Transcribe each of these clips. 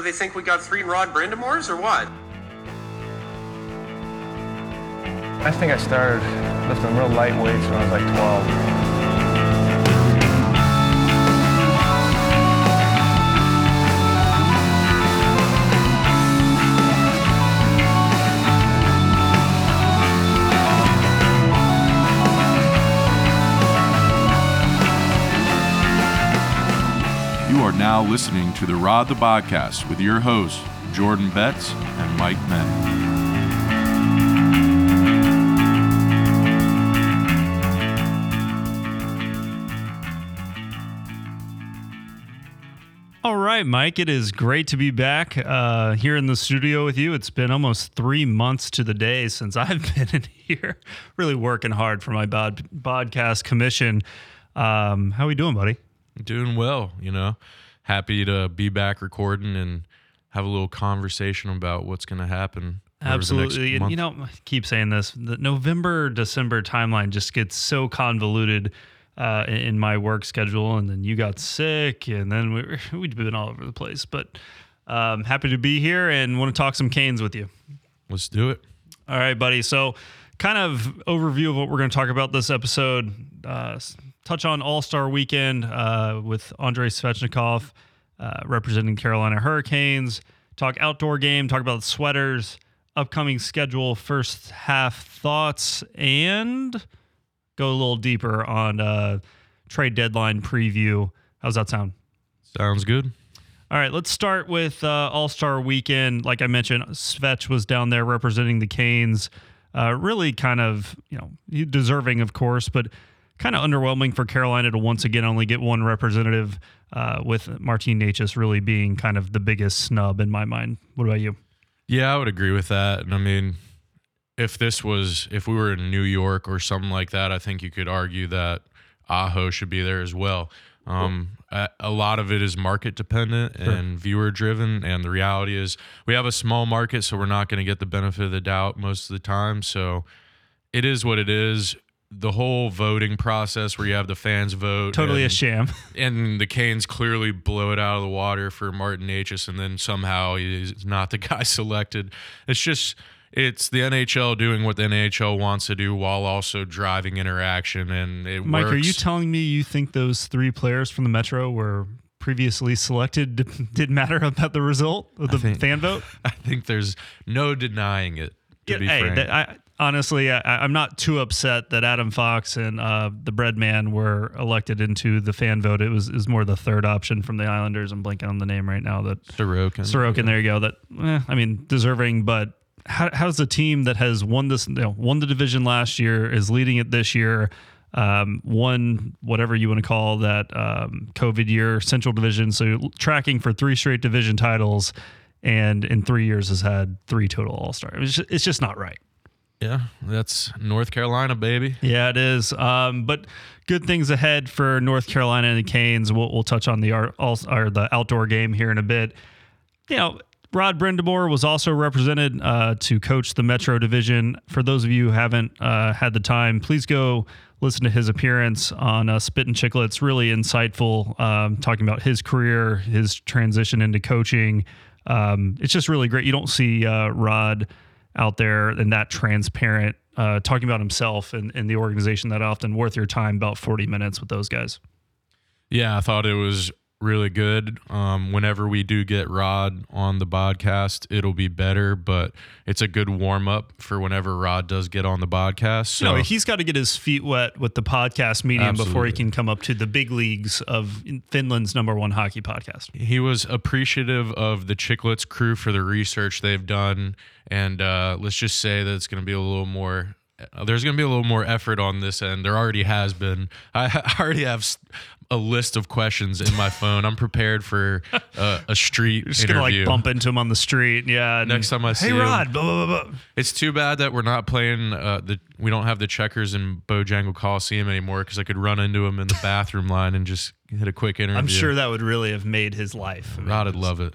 What, they think we got three Rod Brind'Amours or what? I think I started lifting real light weights when I was like 12. Now listening to the Rod the Podcast with your hosts, Jordan Betts and Mike Menn. All right, Mike, it is great to be back uh, here in the studio with you. It's been almost three months to the day since I've been in here, really working hard for my bod- podcast commission. Um, how are we doing, buddy? Doing well, you know. Happy to be back recording and have a little conversation about what's going to happen. over the next Absolutely. And, you know, I keep saying this. The November, December timeline just gets so convoluted uh, in- my work schedule. And then you got sick, and then we, we've been all over the place. But um, happy to be here and want to talk some Canes with you. let's do it. All right, buddy. So, kind of overview of what we're going to talk about this episode. Uh, touch on All Star Weekend uh, with Andrei Svechnikov uh, representing Carolina Hurricanes. Talk outdoor game. Talk about sweaters. Upcoming schedule. First half thoughts and go a little deeper on uh, trade deadline preview. How's that sound? Sounds good. All right, let's start with uh, All Star Weekend. Like I mentioned, Svech was down there representing the Canes. Uh, really, kind of you know deserving, of course, but kind of underwhelming for Carolina to once again only get one representative. Uh, with Martin Necas really being kind of the biggest snub in my mind. What about you? Yeah, I would agree with that. And I mean, if this was, if we were in New York or something like that, I think you could argue that Aho should be there as well. Um, a, a lot of it is market dependent and viewer driven. And the reality is, we have a small market, so we're not going to get the benefit of the doubt most of the time. So it is what it is. The whole voting process where you have the fans vote. Totally a sham. and the Canes clearly blow it out of the water for Martin Hs, and then somehow he's not the guy selected. It's just it's the NHL doing what the NHL wants to do while also driving interaction, and it works. Mike, works. are you telling me you think those three players from the Metro were previously selected? Didn't matter about the result of the think- fan vote? I think there's no denying it. To Yeah, be hey, frank. that- I, honestly, I, I'm not too upset that Adam Fox and uh, the Breadman were elected into the fan vote. It was is more the third option from the Islanders. I'm blanking on the name right now. That Sorokin. Sorokin. There you go. That eh, I mean, deserving, but. How, how's the team that has won this, you know, won the division last year, is leading it this year, um, won whatever you want to call that um, COVID year, Central Division, so tracking for three straight division titles, and in three years has had three total All Star. It's, just- it's just not right. Yeah, that's North Carolina, baby. Yeah, it is. Um, but good things ahead for North Carolina and the Canes. We'll, we'll touch on the art, also, or the outdoor game here in a bit. You know, Rod Brind'Amour was also represented uh, to coach the Metro Division. For those of you who haven't uh, had the time, please go listen to his appearance on uh, Spit and Chicklets. Really insightful, um, talking about his career, his transition into coaching. Um, it's just really great. You don't see uh, Rod out there and that transparent, uh, talking about himself and, and the organization that often worth your time. About forty minutes with those guys. Yeah, I thought it was really good. Um, whenever we do get Rod on the podcast, it'll be better, but it's a good warm up for whenever Rod does get on the podcast. So no, he's got to get his feet wet with the podcast medium before he can come up to the big leagues of Finland's number one hockey podcast. he was appreciative of the Chicklets crew for the research they've done. And uh, let's just say that it's going to be a little more. uh, There's going to be a little more effort on this end. There already has been. I already have a list of questions in my phone. I'm prepared for uh, a street Just interview. gonna like bump into him on the street. Yeah. Next time I see him. hey. Rod, blah, blah, blah, blah. It's too bad that we're not playing uh, the. We don't have the checkers in Bojangle Coliseum anymore because I could run into him in the bathroom line and just hit a quick interview. I'm sure that would really have made his life. I mean, Rod would love it.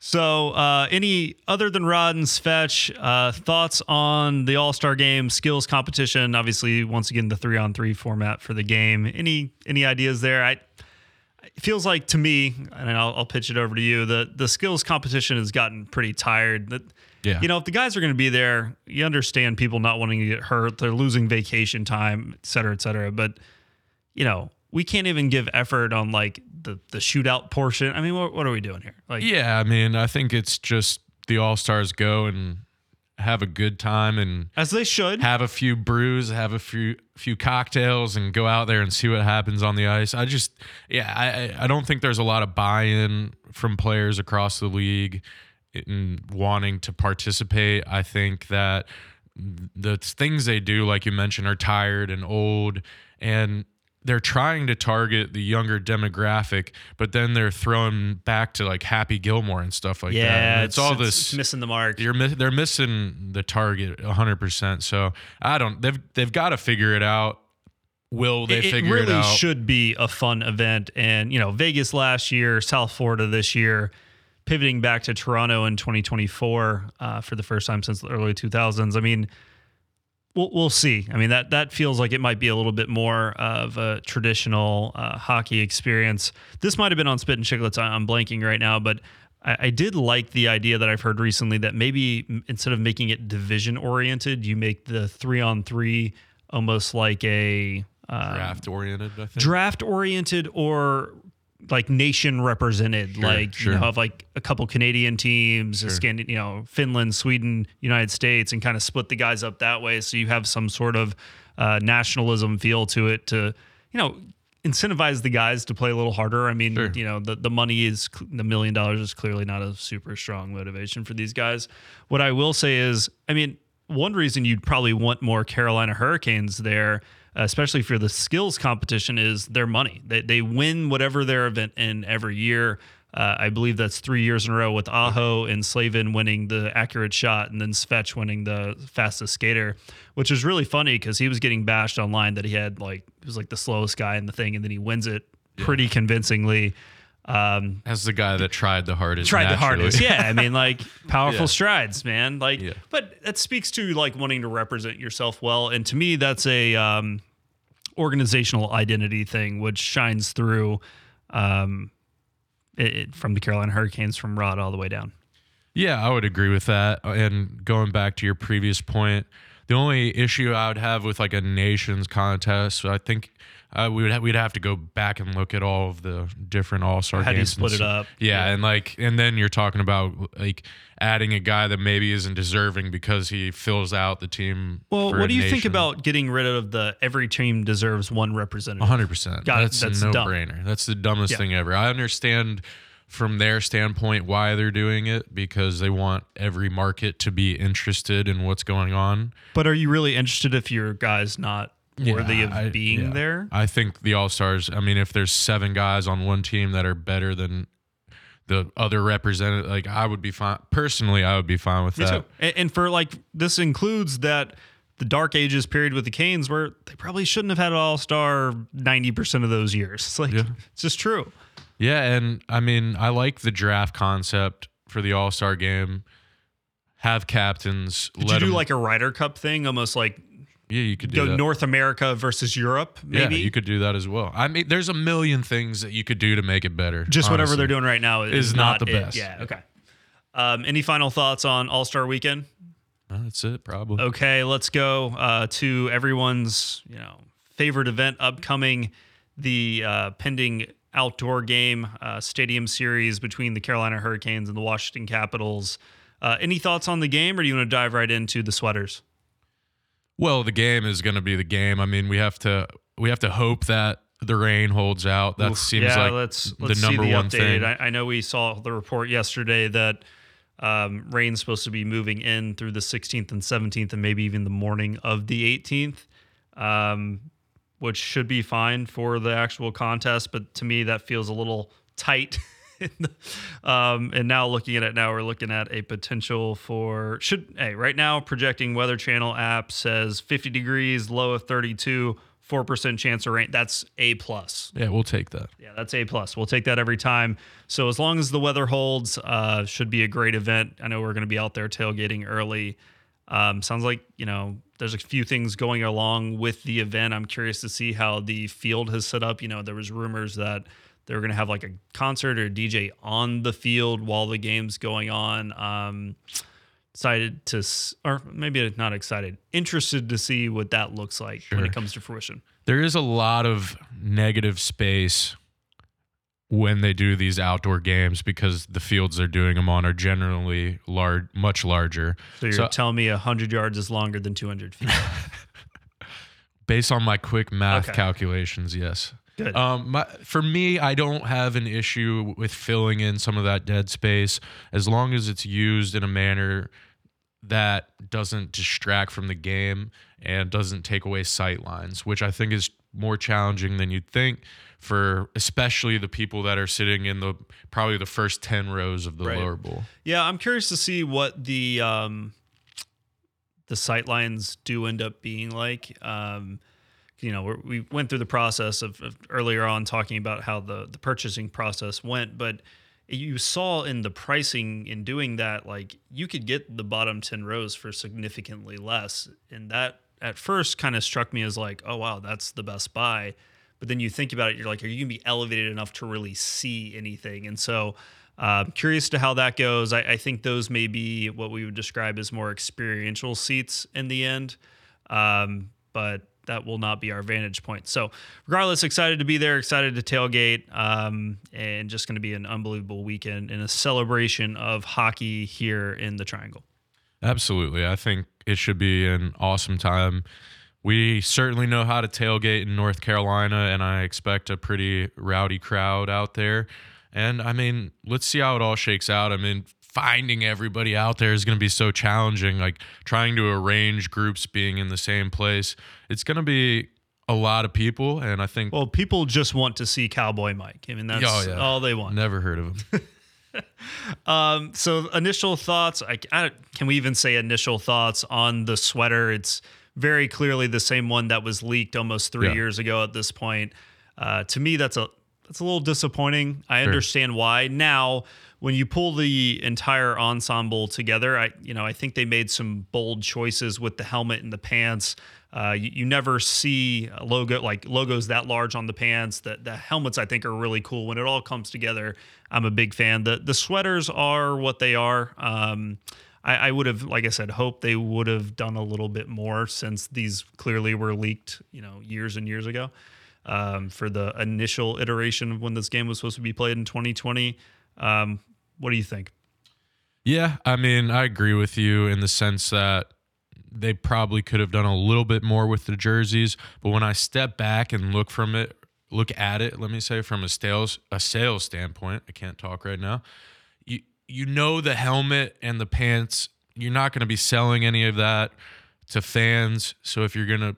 So, uh, any other than Rod and Svech, uh, thoughts on the All Star Game skills competition? Obviously, once again, the three on three format for the game. Any any ideas there? I it feels like to me, and I'll, I'll pitch it over to you. The the skills competition has gotten pretty tired. That Yeah. you know, if the guys are going to be there, you understand people not wanting to get hurt. They're losing vacation time, et cetera, et cetera. But you know, we can't even give effort on like the the shootout portion. I mean, what, what are we doing here? Like, Yeah, I mean, I think it's just the All Stars go and have a good time and as they should. have a few brews, have a few few cocktails, and go out there and see what happens on the ice. I just, yeah, I I- I don't think there's a lot of buy-in from players across the league in wanting to participate. I think that the things they do, like you mentioned, are tired and old, and they're trying to target the younger demographic, but then they're throwing back to like Happy Gilmore and stuff like that. yeah, And it's, all this it's missing the mark. you're they're missing the target 100%. So I don't they've they've got to figure it out. Will they it, it figure really it out? should be a fun event. And, you know, Vegas last year, South Florida this year, pivoting back to Toronto in 2024 uh, for the first time since the early 2000s. I mean, we'll, we'll see. I mean, that, that feels like it might be a little bit more of a traditional uh, hockey experience. This might have been on Spit and Chicklets. I'm blanking right now, but I, I did like the idea that I've heard recently that maybe instead of making it division oriented, you make the three on three almost like a uh, draft oriented, I think. draft oriented or like nation represented Sure, like sure. you know have like a couple canadian teams a Scandi- you know finland sweden united states and kind of split the guys up that way so you have some sort of uh, nationalism feel to it to you know incentivize the guys to play a little harder i mean Sure. you know the, the money is the million dollars is clearly not a super strong motivation for these guys what i will say is i mean one reason you'd probably want more carolina hurricanes there especially for the skills competition, is their money. They, they win whatever their event in every year. Uh, I believe that's three years in a row with Aho and Slavin winning the accurate shot and then Svech winning the fastest skater, which is really funny because he was getting bashed online that he had like, he was like the slowest guy in the thing and then he wins it pretty convincingly. Um, As the guy that tried the hardest. tried the hardest. Yeah, I mean, like powerful Yeah. strides, man. Like, Yeah. but that speaks to like wanting to represent yourself well, and to me, that's a um, organizational identity thing, which shines through um, it, it- from the Carolina Hurricanes, from Rod all the way down. Yeah, I would agree with that. And going back to your previous point, the only issue I would have with like a nations contest, I think uh, we would ha- we'd have to go back and look at all of the different All Star How do you split it up? Yeah, and like, and then you're talking about like adding a guy that maybe isn't deserving because he fills out the team. Well, what do you think about getting rid of the every team deserves one representative? 100%. Got it. That's, That's a dumb. no brainer. That's the dumbest Yeah. thing ever. I understand from their standpoint why they're doing it because they want every market to be interested in what's going on. But are you really interested if your guy's not worthy of I- being yeah. there? I think the All Stars, I mean, if there's seven guys on one team that are better than the other representative, like I would be fine. Personally, I would be fine with Me that. And, and for like this includes that the dark ages period with the Canes where they probably shouldn't have had an all star ninety percent of those years. It's like Yeah. it's just true. Yeah, and I mean, I like the draft concept for the All Star game. Have captains. Did you do 'em- like a Ryder Cup thing, almost like yeah, you could do go that. North America versus Europe? Maybe Yeah, you could do that as well. I mean, there's a million things that you could do to make it better. just whatever honestly. they're doing right now is, Is not the it. best. Yeah. Okay. Um, any final thoughts on All Star Weekend? Uh, That's it, probably. Okay, let's go uh, to everyone's you know favorite event upcoming, the uh, pending outdoor game uh, stadium series between the Carolina Hurricanes and the Washington Capitals. Uh, any thoughts on the game, or do you want to dive right into the sweaters? Well, the game is going to be the game. I mean, we have to we have to hope that the rain holds out. That seems yeah, like let's the let's number see the one thing. I, I know we saw the report yesterday that um, rain's supposed to be moving in through the 16th and 17th, and maybe even the morning of the 18th, um, which should be fine for the actual contest. But to me, that feels a little tight. um, and now looking at it now, we're looking at a potential for should hey right now projecting Weather Channel app says 50 degrees, low of 32, four percent chance of rain. That's a plus. yeah, we'll take that. Yeah, that's A plus. We'll take that every time. So as long as the weather holds, uh, should be a great event. I know we're going to be out there tailgating early. Um, sounds like you know there's a few things going along with the event. I'm curious to see how the field has set up. You know, there was rumors that they were going to have like a concert or a DJ on the field while the game's going on. Um, excited to, or maybe not excited, interested to see what that looks like when it comes to fruition. There is a lot of negative space when they do these outdoor games because the fields they're doing them on are generally large, much larger. So you're So- telling me 100 yards is longer than 200 feet. Based on my quick math Okay. calculations, yes. Good. Um, my, for me, I don't have an issue with filling in some of that dead space as long as it's used in a manner that doesn't distract from the game and doesn't take away sight lines, which I think is more challenging than you'd think for especially the people that are sitting in the probably the first 10 rows of the Right. lower bowl. Yeah, I'm curious to see what the um, the sight lines do end up being like. Um, you know, we went through the process of, of earlier on talking about how the the purchasing process went, but you saw in the pricing in doing that, like you could get the bottom ten rows for significantly less, and that at first kind of struck me as like, oh wow, that's the best buy. But then you think about it, you're like, are you gonna be elevated enough to really see anything? And so uh, curious to how that goes. I, I think those may be what we would describe as more experiential seats in the end, um, but that will not be our vantage point. So, regardless, excited to be there, excited to tailgate, um, and just going to be an unbelievable weekend and a celebration of hockey here in the Triangle. Absolutely. I think it should be an awesome time. We certainly know how to tailgate in North Carolina, and I expect a pretty rowdy crowd out there. And I mean, let's see how it all shakes out. I mean, finding everybody out there is going to be so challenging. Like trying to arrange groups being in the same place, it's going to be a lot of people. And I think, Well, people just want to see Cowboy Mike. I mean, that's Oh, yeah. all they want. never heard of him. Um, so initial thoughts. I, I can we even say initial thoughts on the sweater? It's very clearly the same one that was leaked almost three Yeah. years ago. At this point, uh, to me, that's a that's a little disappointing. I Sure. understand why. Now, when you pull the entire ensemble together, I you know I think they made some bold choices with the helmet and the pants. Uh, you, you never see logo like logos that large on the pants. The the helmets I think are really cool when it all comes together. I'm a big fan. The the sweaters are what they are. Um, I, I would have, like I said, hoped they would have done a little bit more since these clearly were leaked, you know, years and years ago. Um, for the initial iteration of when this game was supposed to be played in 2020. Um, what do you think? Yeah, I mean, I agree with you in the sense that they probably could have done a little bit more with the jerseys, but when I step back and look from it, look at it, let me say from a sales a sales standpoint, I can't talk right now. You you know the helmet and the pants, you're not going to be selling any of that to fans, so if you're going to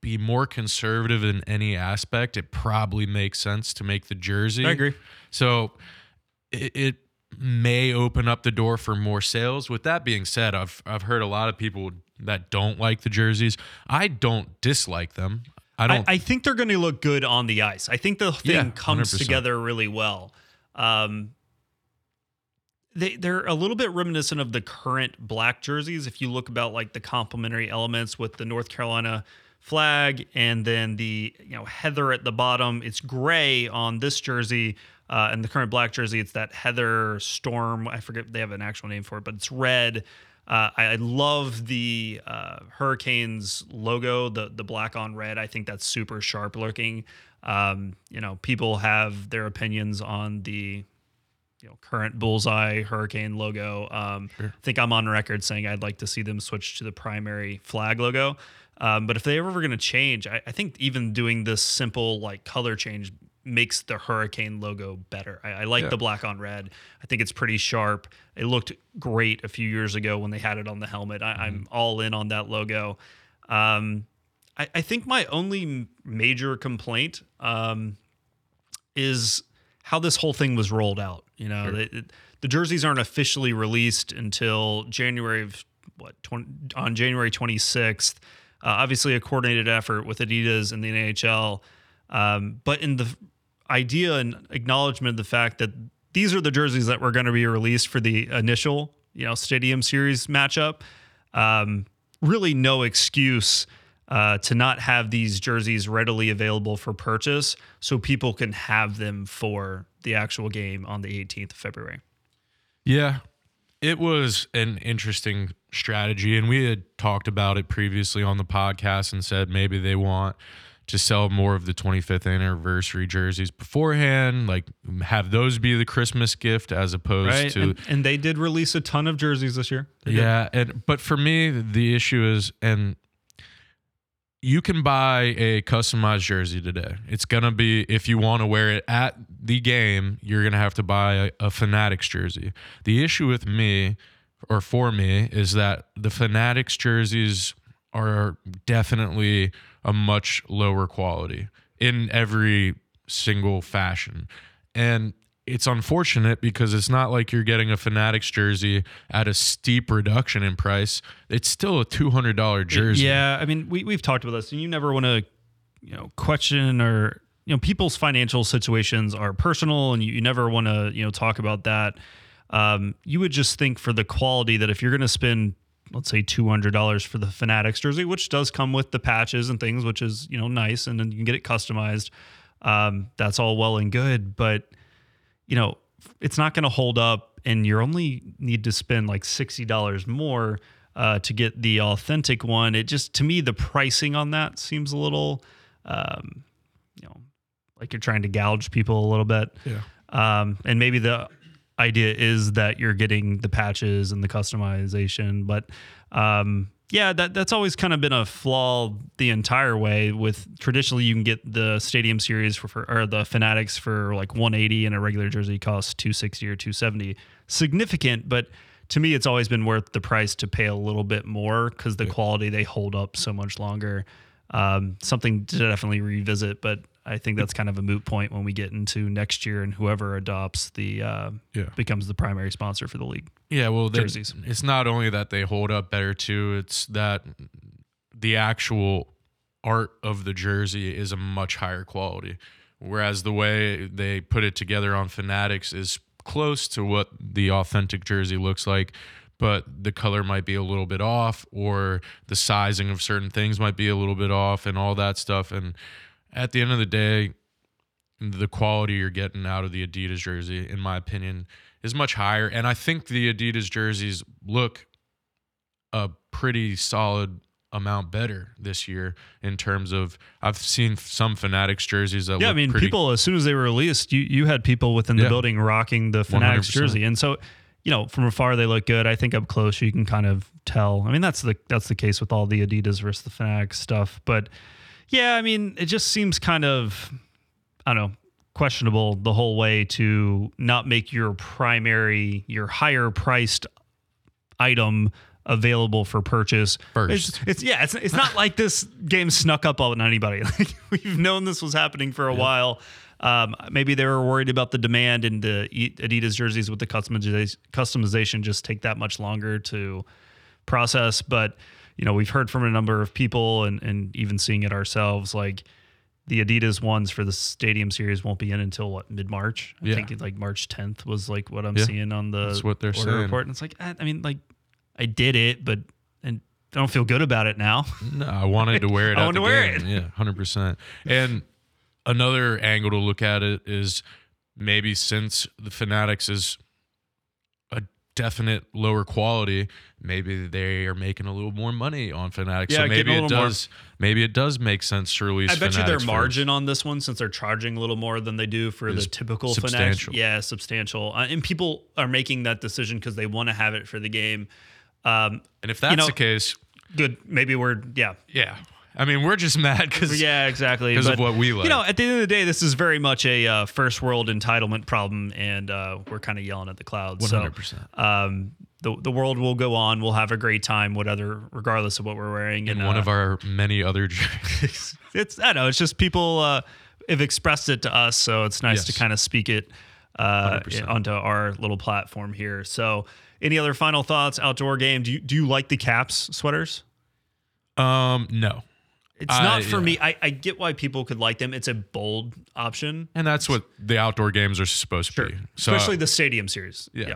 be more conservative in any aspect, it probably makes sense to make the jersey. I agree. So it, it may open up the door for more sales. With that being said, I've I've heard a lot of people that don't like the jerseys. I don't dislike them. I I, don't. I think they're going to look good on the ice. I think the thing Yeah, comes 100%. together really well. Um, they they're a little bit reminiscent of the current black jerseys. If you look about like the complementary elements with the North Carolina flag and then the you know heather at the bottom, it's gray on this jersey. Uh, and the current black jersey, it's that heather storm. I forget they have an actual name for it, but it's red. Uh, I, I love the uh, Hurricanes logo, the the black on red. I think that's super sharp looking. Um, you know, people have their opinions on the you know current bullseye hurricane logo. Um, I think I'm on record saying I'd like to see them switch to the primary flag logo. Um, but if they ever were going to change, I, I think even doing this simple like color change makes the hurricane logo better. I, I like Yeah. the black on red. I think it's pretty sharp. It looked great a few years ago when they had it on the helmet. I, I'm all in on that logo. Um, I, I think my only major complaint um, is how this whole thing was rolled out. You know, Sure. the, the jerseys aren't officially released until January of what 20, on January 26th. Uh, obviously, a coordinated effort with Adidas and the NHL, um, but in the idea and acknowledgement of the fact that these are the jerseys that were going to be released for the initial, you know, Stadium Series matchup. Um, really, no excuse uh, to not have these jerseys readily available for purchase so people can have them for the actual game on the 18th of February. Yeah, it was an interesting strategy, and we had talked about it previously on the podcast and said maybe they want to sell more of the 25th anniversary jerseys beforehand, like have those be the Christmas gift as opposed Right. to And, and they did release a ton of jerseys this year. They did. yeah, and but for me the issue is and you can buy a customized jersey today. It's gonna be if you want to wear it at the game, you're gonna have to buy a, a Fanatics jersey. The issue with me or for me is that the Fanatics jerseys are definitely a much lower quality in every single fashion. And it's unfortunate because it's not like you're getting a Fanatics jersey at a steep reduction in price. It's still a $200 jersey. Yeah, I mean, we we've talked about this, and you never want to, you know, question or you know, people's financial situations are personal, and you, you never want to, you know, talk about that. Um, you would just think for the quality that if you're going to spend, let's say, two hundred dollars for the Fanatics jersey, which does come with the patches and things, which is you know nice, and then you can get it customized. Um, that's all well and good, but you know, it's not going to hold up, and you only need to spend like sixty dollars more uh, to get the authentic one. It just to me the pricing on that seems a little, um, you know, like you're trying to gouge people a little bit. Yeah. Um, and maybe the idea is that you're getting the patches and the customization, but um, yeah, that that's always kind of been a flaw the entire way. With traditionally, you can get the Stadium Series for, for or the Fanatics for like 180, and a regular jersey costs 260 or 270. Significant, but to me, it's always been worth the price to pay a little bit more because the quality they hold up so much longer. Um, something to definitely revisit, but I think that's kind of a moot point when we get into next year and whoever adopts the uh, Yeah. becomes the primary sponsor for the league. Yeah, well, they- Jerseys. It's not only that they hold up better too; it's that the actual art of the jersey is a much higher quality. Whereas the way they put it together on Fanatics is close to what the authentic jersey looks like, but the color might be a little bit off, or the sizing of certain things might be a little bit off, and all that stuff. And at the end of the day, the quality you're getting out of the Adidas jersey, in my opinion, is much higher. And I think the Adidas jerseys look a pretty solid amount better this year in terms of I've seen some Fanatics jerseys that Yeah, I mean, pretty, people as soon as they were released, you you had people within the Yeah. building rocking the Fanatics 100%. jersey, and so you know from afar they look good. I think up close you can kind of tell. I mean, that's the that's the case with all the Adidas versus the Fanatics stuff, but yeah, I mean, it just seems kind of I don't know questionable the whole way to not make your primary your higher priced item available for purchase First. It's, it's yeah, it's it's not like this game snuck up on anybody. Like we've known this was happening for a while. Um, maybe they were worried about the demand and the Adidas jerseys with the customization customization just take that much longer to process. But you know, we've heard from a number of people and and even seeing it ourselves, like the Adidas ones for the Stadium Series won't be in until what mid March. I Yeah. think like March 10th was like what I'm Yeah. seeing on the That's what they're order saying. report. And it's like I, I mean, like I did it, but and I don't feel good about it now. No, I wanted to wear it. I wanted to wear game. Yeah, hundred percent. And another angle to look at it is maybe since the Fanatics is a definite lower quality, maybe they are making a little more money on Fanatics. Yeah, so maybe it little more- does. Maybe it does make sense to release. I bet you their margin on this one, since they're charging a little more than they do for the typical substantial. yeah, substantial. Uh, and people are making that decision because they want to have it for the game. Um. And if that's know- the case, good, maybe we're yeah, yeah. I mean, we're just mad because yeah, exactly. 'cause of what we like. You know, at the end of the day, this is very much a uh, first world entitlement problem, and uh, we're kind of yelling at the clouds. 100%. um, the the world will go on. We'll have a great time, whatever, regardless of what we're wearing. in and one uh, of our many other jerseys. it's I don't know. It's just people uh, have expressed it to us, so it's nice to kind of speak it uh, 100%. onto our little platform here. So, any other final thoughts? Outdoor game. Do you do you like the caps sweaters? um, no. It's I- not for yeah. me. I, I get why people could like them. It's a bold option, And that's what the outdoor games are supposed to be. So especially the stadium series. Yeah.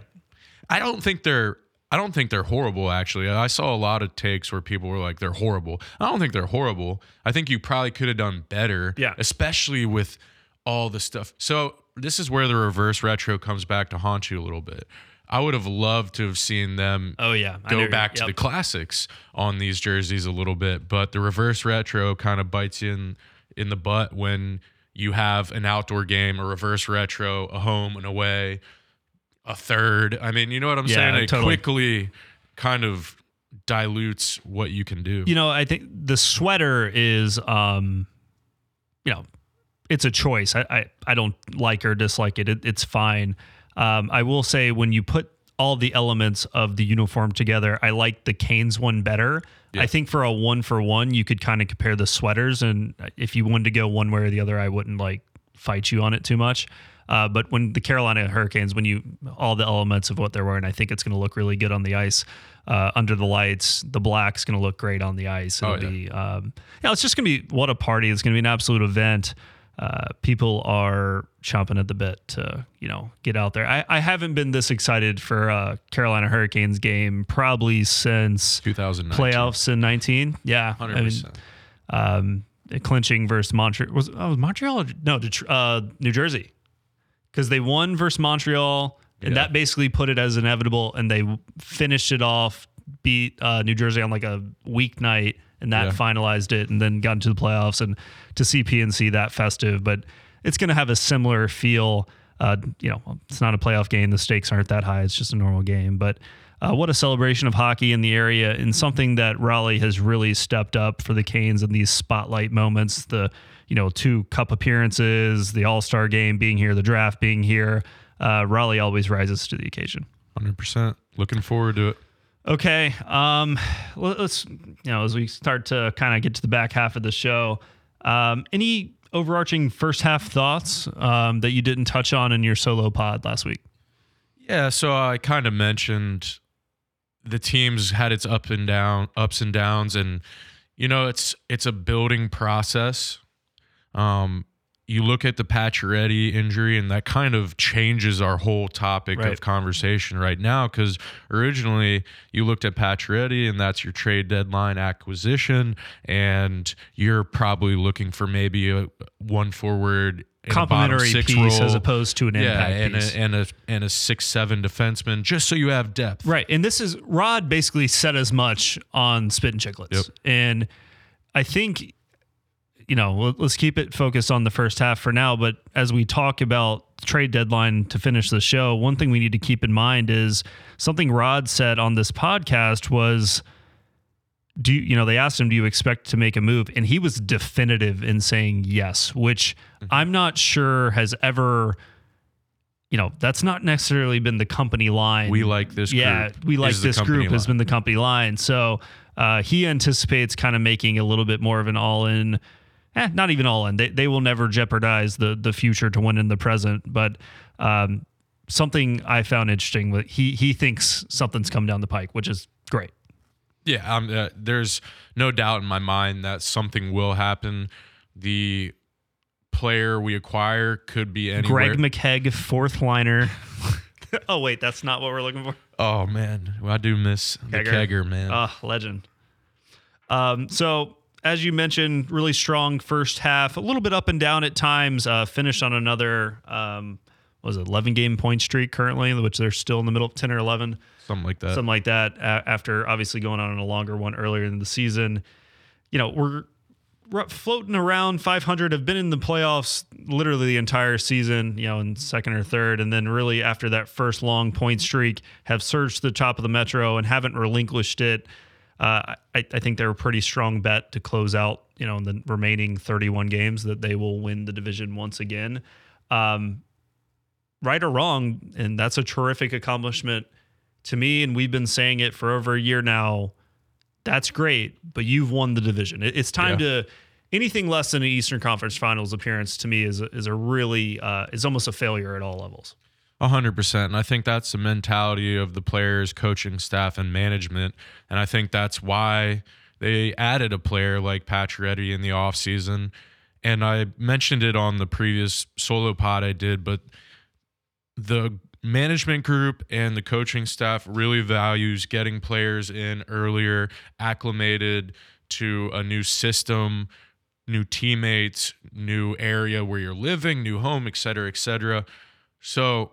I don't think they're. I don't think they're horrible. Actually, I saw a lot of takes where people were like, "They're horrible." I don't think they're horrible. I think you probably could have done better. Yeah. especially with all the stuff. So this is where the reverse retro comes back to haunt you a little bit. I would have loved to have seen them Oh yeah, go back to the classics on these jerseys a little bit, but the reverse retro kind of bites you in in the butt when you have an outdoor game, a reverse retro, a home and away, a third. I mean, you know what I'm Yeah, saying? It totally. quickly kind of dilutes what you can do. You know, I think the sweater is, um, you know, it's a choice. I, I, I don't like or dislike it. it it's fine. Um, I will say when you put all the elements of the uniform together, I like the Canes one better. I think for a one for one, you could kind of compare the sweaters, and if you wanted to go one way or the other, I wouldn't like fight you on it too much. Uh, but when the Carolina Hurricanes, when you all the elements of what they're wearing, I think it's going to look really good on the ice uh, under the lights. The black's going to look great on the ice. It'll Oh, yeah. be, um, yeah, it's just going to be what a party. It's going to be an absolute event. Uh, people are chomping at the bit to you know get out there. I, I haven't been this excited for a Carolina Hurricanes game probably since 2019. playoffs in 19. Yeah, I Hundred mean, percent. um, clinching versus Montreal was oh, was Montreal or, no Detr- uh, New Jersey because they won versus Montreal and Yeah. that basically put it as inevitable and they finished it off beat uh, New Jersey on like a weeknight and that Yeah. finalized it and then got into the playoffs and to see PNC that festive but it's going to have a similar feel uh, you know it's not a playoff game the stakes aren't that high it's just a normal game but uh, what a celebration of hockey in the area and something that Raleigh has really stepped up for the Canes in these spotlight moments. The you know two cup appearances, the All Star game being here, the draft being here. Uh, Raleigh always rises to the occasion. Hundred percent. Looking forward to it. Okay, um, let- let's you know as we start to kind of get to the back half of the show. Um, any overarching first half thoughts um, that you didn't touch on in your solo pod last week? Yeah, so I kind of mentioned the teams had its up and down ups and downs and you know it's it's a building process. Um you look at the Pacioretty injury and that kind of changes our whole topic Right. of conversation right now cuz originally you looked at Pacioretty and that's your trade deadline acquisition and you're probably looking for maybe a one forward Complimentary piece as opposed to an yeah, impact and piece. a, and a and a six seven defenseman, just so you have depth. Right. And this is Rod basically said as much on Spit and Chicklets. Yep. And I think, you know, let- let's keep it focused on the first half for now. But as we talk about trade deadline to finish the show, one thing we need to keep in mind is something Rod said on this podcast was do you, you know they asked him do you expect to make a move and he was definitive in saying yes which Mm-hmm. i'm not sure has ever you know that's not necessarily been the company line We like this yeah group we like this group has been the company line so uh, he anticipates kind of making a little bit more of an all-in eh, not even all-in they, they will never jeopardize the the future to win in the present but um, something i found interesting he he thinks something's come down the pike which is great Yeah, um, uh, there's no doubt in my mind that something will happen. The player we acquire could be anywhere. Greg McKegg, fourth liner. oh wait, that's not what we're looking for. oh man, Well, I do miss the Kegger. kegger man. Ah, legend. Um, so as you mentioned, really strong first half, a little bit up and down at times. Uh, finished on another um, what was it eleven game point streak currently, which they're still in the middle of ten or eleven. Something like that. something like that a- after obviously going on a longer one earlier in the season. You know, we're, we're floating around 500, have been in the playoffs literally the entire season, you know, in second or third. And then really after that first long point streak, have surged to the top of the Metro and haven't relinquished it. Uh, I, I think they're a pretty strong bet to close out, you know, in the remaining 31 games that they will win the division once again. Um, right or wrong, and that's a terrific accomplishment to me, and we've been saying it for over a year now. That's great, but you've won the division. It- It's time to anything less than an Eastern Conference Finals appearance to me is is a really uh, is almost a failure at all levels. A hundred percent. And I think that's the mentality of the players, coaching staff, and management. And I think that's why they added a player like Pacioretty in the offseason. And I mentioned it on the previous solo pod I did, but the management group and the coaching staff really values getting players in earlier, acclimated to a new system, new teammates, new area where you're living, new home, et cetera, et cetera. So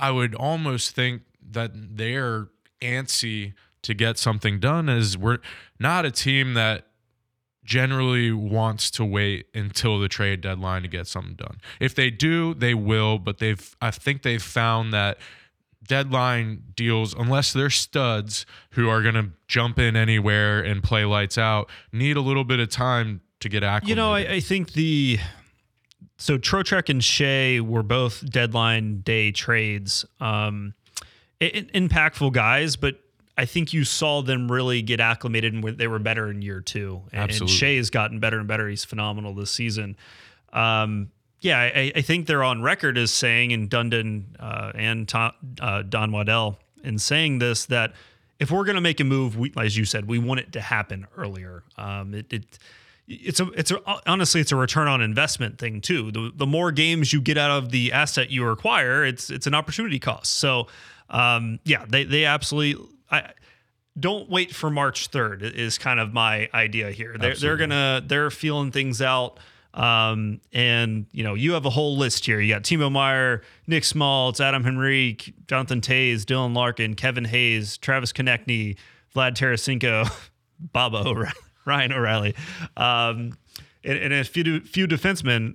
I would almost think that they're antsy to get something done as we're not a team that generally wants to wait until the trade deadline to get something done. If they do, they will, but they've I think they've found that deadline deals unless they're studs who are going to jump in anywhere and play lights out need a little bit of time to get acclimated. You know, I, I think the so Trocheck and Skjei were both deadline day trades. Um, i- impactful guys, but I think you saw them really get acclimated and they were better in year two. And, and Absolutely. Skjei has gotten better and better. He's phenomenal this season. Um, yeah, I, I think they're on record as saying, and Dundon uh, and Tom, uh, Don Waddell in saying this, that if we're going to make a move, we, as you said, we want it to happen earlier. Um, it, it it's a it's a honestly it's a return on investment thing too. The the more games you get out of the asset you acquire, it's it's an opportunity cost. So um, yeah, they they absolutely I don't wait for March 3rd is kind of my idea here. They're they're gonna they're feeling things out. Um, and you know, you have a whole list here. You got Timo Meier, Nick Schmaltz, Adam Henrique, Jonathan Toews, Dylan Larkin, Kevin Hayes, Travis Konecny, Vlad Tarasenko, Bob O'Reilly, Ryan O'Reilly, um, and, and a few few defensemen.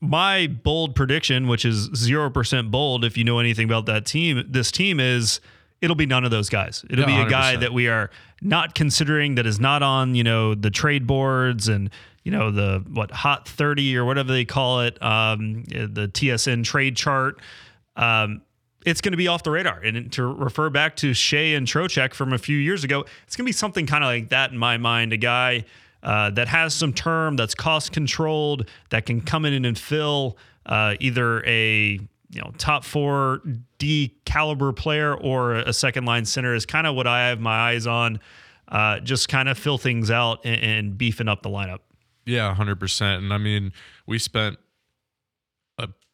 My bold prediction, which is zero percent bold, if you know anything about that team, this team is it'll be none of those guys. It'll Yeah, be a guy 100%. that we are not considering that is not on you know the trade boards and you know the what hot 30 or whatever they call it um, the tsn trade chart um, it's going to be off the radar and to refer back to Skjei and Trocheck from a few years ago it's going to be something kind of like that in my mind a guy uh, that has some term that's cost controlled that can come in and fill uh, either a you know top four D caliber player or a second line center is kind of what I have my eyes on. Uh, just kind of fill things out and, and beefing up the lineup. Yeah, hundred percent. And I mean, we spent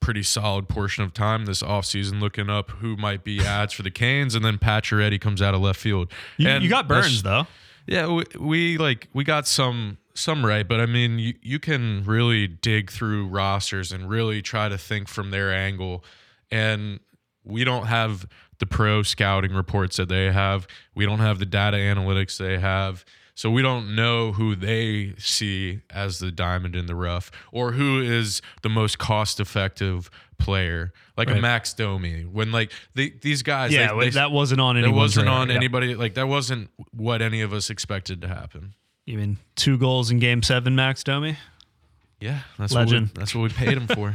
pretty solid portion of time this offseason looking up who might be adds for the Canes, and then Pacioretty comes out of left field. You, And you got Burns though. Yeah, we, we like we got some some right, but I mean, you you can really dig through rosters and really try to think from their angle, and we don't have the pro scouting reports that they have. We don't have the data analytics they have. So we don't know who they see as the diamond in the rough or who is the most cost effective player, like a Max Domi. When like the, these guys, Yeah, they, they, that wasn't on that anyone's wasn't radar. on anybody. Like that wasn't what any of us expected to happen. You mean two goals in Game Seven, Max Domi? Yeah, that's Legend. What we, that's what we paid him for.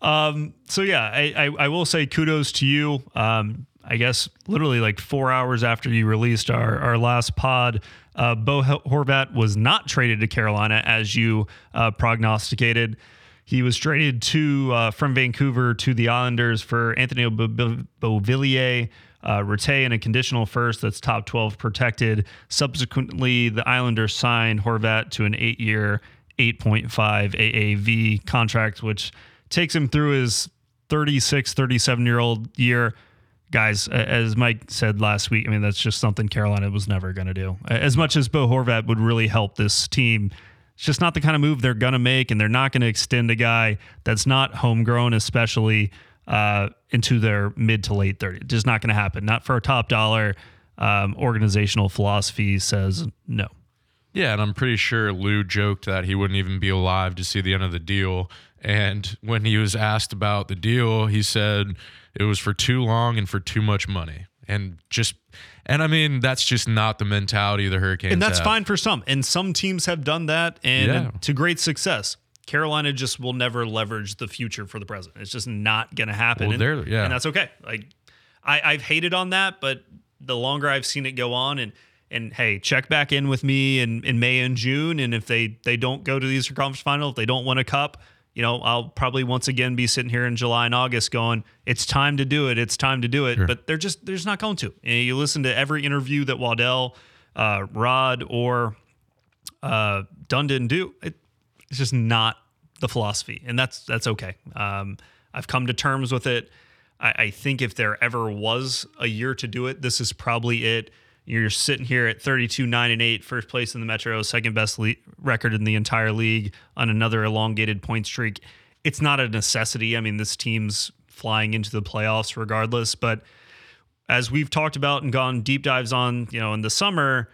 so yeah, I, I, I will say kudos to you. Um, I guess literally like four hours after you released our, our last pod, uh, Bo Horvat was not traded to Carolina as you uh, prognosticated. He was traded to uh, from Vancouver to the Islanders for Anthony Beauvillier, uh, and a conditional first that's top 12 protected. Subsequently, the Islanders signed Horvat to an eight year, 8.5 AAV contract, which takes him through his 36, 37 year old year. Guys, as Mike said last week, I mean, that's just something Carolina was never going to do. As much as Bo Horvat would really help this team, it's just not the kind of move they're going to make, and they're not going to extend a guy that's not homegrown, especially uh, into their mid to late 30s. Just not going to happen. Not for a top dollar. Um, organizational philosophy says no. yeah, and I'm pretty sure Lou joked that he wouldn't even be alive to see the end of the deal. And when he was asked about the deal, he said it was for too long and for too much money. And just, and I mean, that's just not the mentality of the Hurricanes and that's have. fine for some. And some teams have done that, and Yeah. to great success. Carolina just will never leverage the future for the present. It's just not going to happen. Well, and, yeah. and that's okay. Like I, I've hated on that, but the longer I've seen it go on, and and hey, check back in with me in, in May and June, and if they they don't go to the Eastern Conference Final, if they don't win a cup, you know, I'll probably once again be sitting here in July and August going, it's time to do it. It's time to do it. But they're just they're just not going to. And you listen to every interview that Waddell, uh, Rod, or uh, Dundon do. It, it's just not the philosophy, and that's that's okay. Um, I've come to terms with it. I, I think if there ever was a year to do it, this is probably it. You're sitting here at 32, 9, and 8, first place in the Metro, second best le- record in the entire league on another elongated point streak. It's not a necessity. I mean, this team's flying into the playoffs regardless. But as we've talked about and gone deep dives on, you know, in the summer,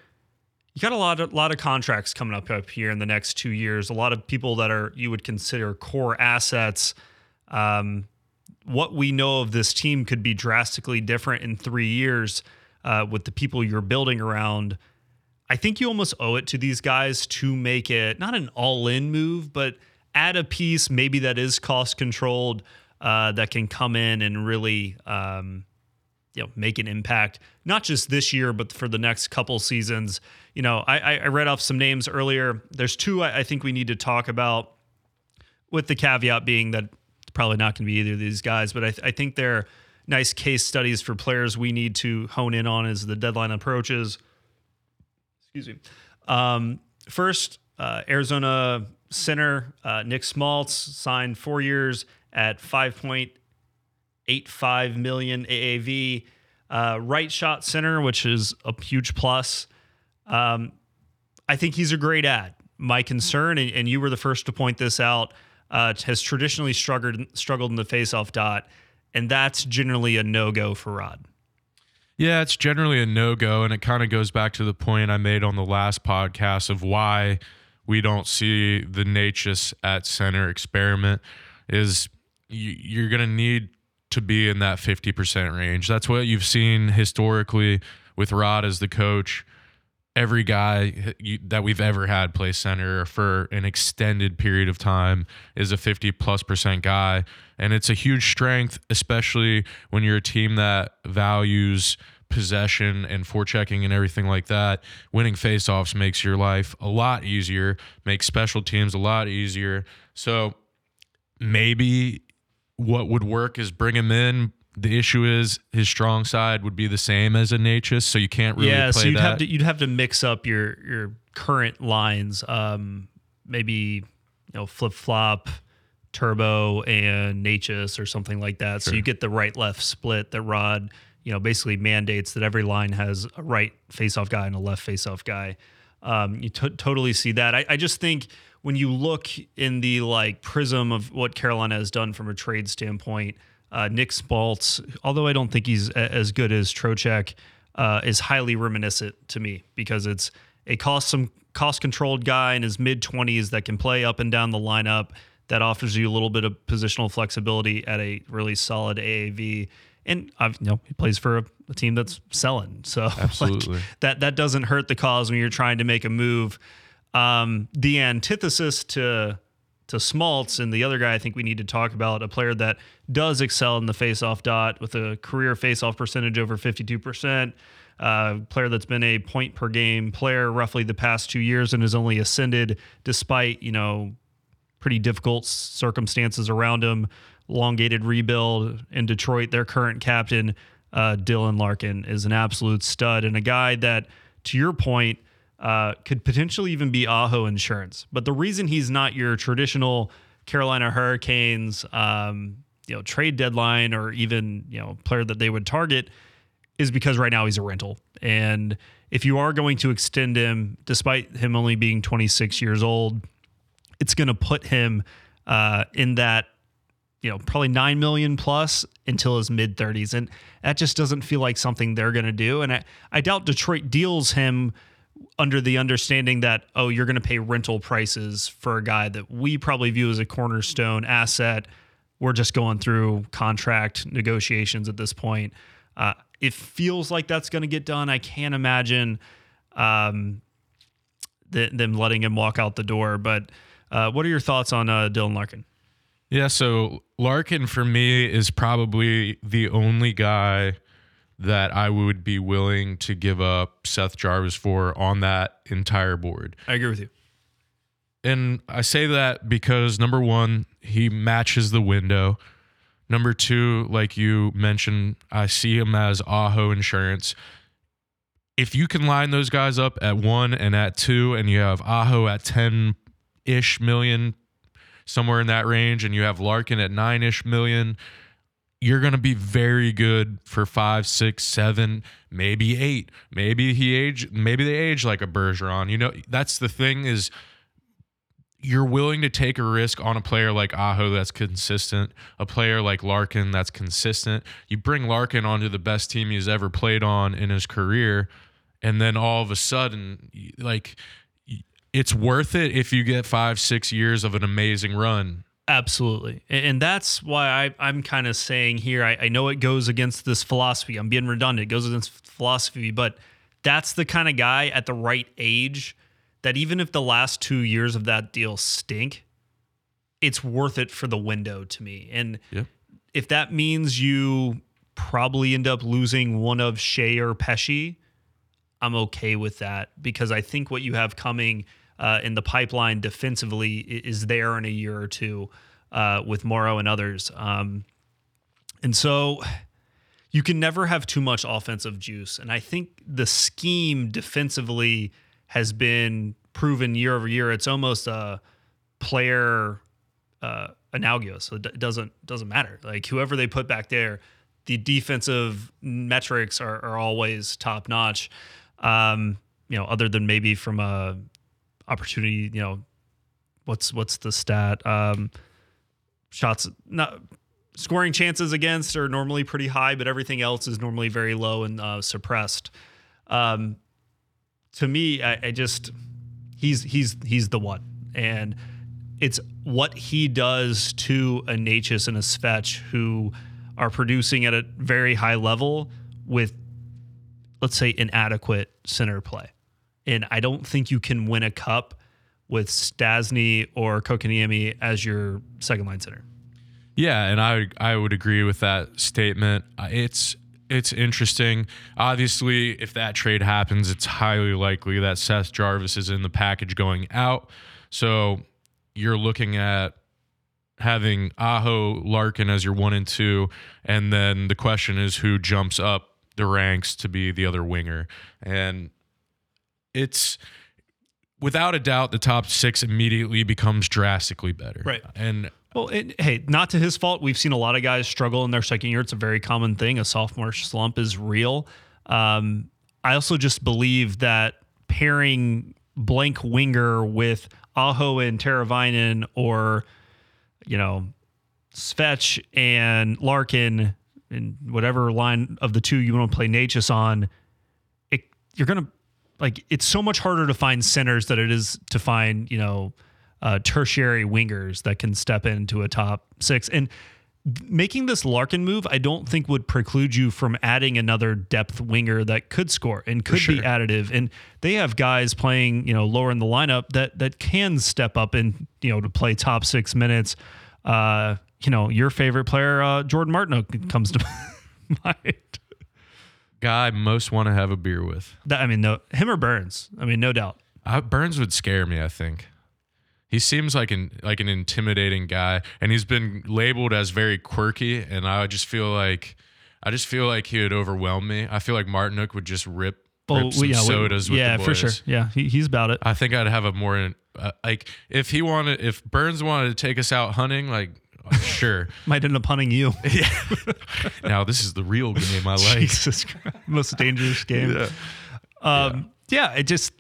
you got a lot of lot of contracts coming up up here in the next two years. A lot of people that are you would consider core assets. Um, what we know of this team could be drastically different in three years uh, with the people you're building around. I think you almost owe it to these guys to make it not an all-in move, but add a piece maybe that is cost controlled uh, that can come in and really um, you know make an impact not just this year but for the next couple seasons you know i, I read off some names earlier there's two I, I think we need to talk about with the caveat being that it's probably not going to be either of these guys but I, th- I think they're nice case studies for players we need to hone in on as the deadline approaches excuse me um, first uh, arizona center uh, nick Schmaltz signed four years at 5.85 million AAV. Uh, right shot center, which is a huge plus. Um, I think he's a great add. My concern, and, and you were the first to point this out, uh, has traditionally struggled struggled in the faceoff dot, and that's generally a no go for Rod. Yeah, it's generally a no go, and it kind of goes back to the point I made on the last podcast of why we don't see the Necas at center experiment. Is you, you're going to need to be in that 50% range. That's what you've seen historically with Rod as the coach. Every guy that we've ever had play center for an extended period of time is a 50 plus percent guy. And it's a huge strength, especially when you're a team that values possession and forechecking and everything like that. Winning faceoffs makes your life a lot easier, makes special teams a lot easier. So maybe what would work is bring him in. The issue is his strong side would be the same as a Necas, so you can't really yeah. play so you'd that. have to you'd have to mix up your your current lines. Um, maybe you know flip flop, turbo, and Necas or something like that. So you get the right left split that Rod you know basically mandates that every line has a right face off guy and a left face off guy. Um, you t- totally see that. I, I just think when you look in the like prism of what Carolina has done from a trade standpoint, uh, Nick Schmaltz, although I don't think he's a- as good as Trocheck, uh, is highly reminiscent to me because it's a cost some cost controlled guy in his mid twenties that can play up and down the lineup that offers you a little bit of positional flexibility at a really solid AAV. And I've, you know he plays for a, a team that's selling, so like, that that doesn't hurt the cause when you're trying to make a move. Um, the antithesis to to Schmaltz and the other guy I think we need to talk about a player that does excel in the faceoff dot with a career faceoff percentage over 52%. Uh, player that's been a point per game player roughly the past two years and has only ascended despite you know pretty difficult circumstances around him. Elongated rebuild in Detroit. Their current captain uh, Dylan Larkin is an absolute stud and a guy that, to your point, uh, could potentially even be Aho insurance. But the reason he's not your traditional Carolina Hurricanes, um, you know, trade deadline or even you know player that they would target is because right now he's a rental. And if you are going to extend him, despite him only being 26 years old, it's going to put him uh, in that you know probably 9 million plus until his mid 30s and that just doesn't feel like something they're going to do and I, I doubt detroit deals him under the understanding that oh you're going to pay rental prices for a guy that we probably view as a cornerstone asset. We're just going through contract negotiations at this point. Uh, it feels like that's going to get done. I can't imagine um, th- them letting him walk out the door but uh, what are your thoughts on uh, dylan larkin? Yeah, so Larkin for me is probably the only guy that I would be willing to give up Seth Jarvis for on that entire board. i agree with you And I say that because number one, he matches the window. Number two, like you mentioned, I see him as Aho insurance. If you can line those guys up at one and at two, and you have Aho at 10 ish million, somewhere in that range, and you have Larkin at nine ish million, you're going to be very good for five, six, seven, maybe eight. Maybe he age, maybe they age like a Bergeron. You know, that's the thing is you're willing to take a risk on a player like Aho that's consistent, a player like Larkin that's consistent. You bring Larkin onto the best team he's ever played on in his career, and then all of a sudden, like, it's worth it if you get five, six years of an amazing run. Absolutely. And that's why I, I'm kind of saying here, I, I know it goes against this philosophy. I'm being redundant. It goes against philosophy, but that's the kind of guy at the right age that even if the last two years of that deal stink, it's worth it for the window to me. And Yeah. if that means you probably end up losing one of Skjei or Pesce, I'm okay with that because I think what you have coming uh, in the pipeline defensively is there in a year or two uh, with Morrow and others. Um, and so you can never have too much offensive juice. And I think the scheme defensively has been proven year over year. It's almost a player uh, analogous. So it doesn't doesn't matter. Like whoever they put back there, the defensive metrics are, are always top notch. Um, you know, other than maybe from a opportunity, you know, what's what's the stat? Um, shots not scoring chances against are normally pretty high, but everything else is normally very low and uh, suppressed. Um, to me, I, I just he's he's he's the one, and it's what he does to a Necas and a Svech who are producing at a very high level with, let's say, inadequate center play. And I don't think you can win a cup with Stastny or Kotkaniemi as your second line center. Yeah, and I I would agree with that statement. Uh, It's it's interesting. Obviously, if that trade happens, it's highly likely that Seth Jarvis is in the package going out. So you're looking at having Aho Larkin as your one and two, and then the question is who jumps up the ranks to be the other winger. And it's without a doubt the top six immediately becomes drastically better. Right. And Well, it, hey, not to his fault. We've seen a lot of guys struggle in their second year. It's a very common thing. A sophomore slump is real. Um, I also just believe that pairing blank winger with Aho and Teravainen or, you know, Svech and Larkin and whatever line of the two you want to play Necas on, it, you're going to like it's so much harder to find centers than it is to find, you know, uh, tertiary wingers that can step into a top six. And making this Larkin move, I don't think would preclude you from adding another depth winger that could score and could be additive. And they have guys playing, you know, lower in the lineup that that can step up and you know to play top six minutes. Uh, you know, your favorite player, uh, Jordan Martinook, comes to mind. Guy I most want to have a beer with. That, I mean, no, him or Burns. I mean, no doubt. Uh, Burns would scare me. I think he seems like an like an intimidating guy, and he's been labeled as very quirky. And I just feel like I just feel like he would overwhelm me. I feel like Martinook would just rip, rip some we- sodas with yeah, the for sure. Yeah, he, he's about it. I think I'd have a more uh, like if he wanted if Burns wanted to take us out hunting, like sure. Might end up hunting you. yeah. now this is the real game I like. Jesus Christ. Most dangerous game. Um, yeah. it just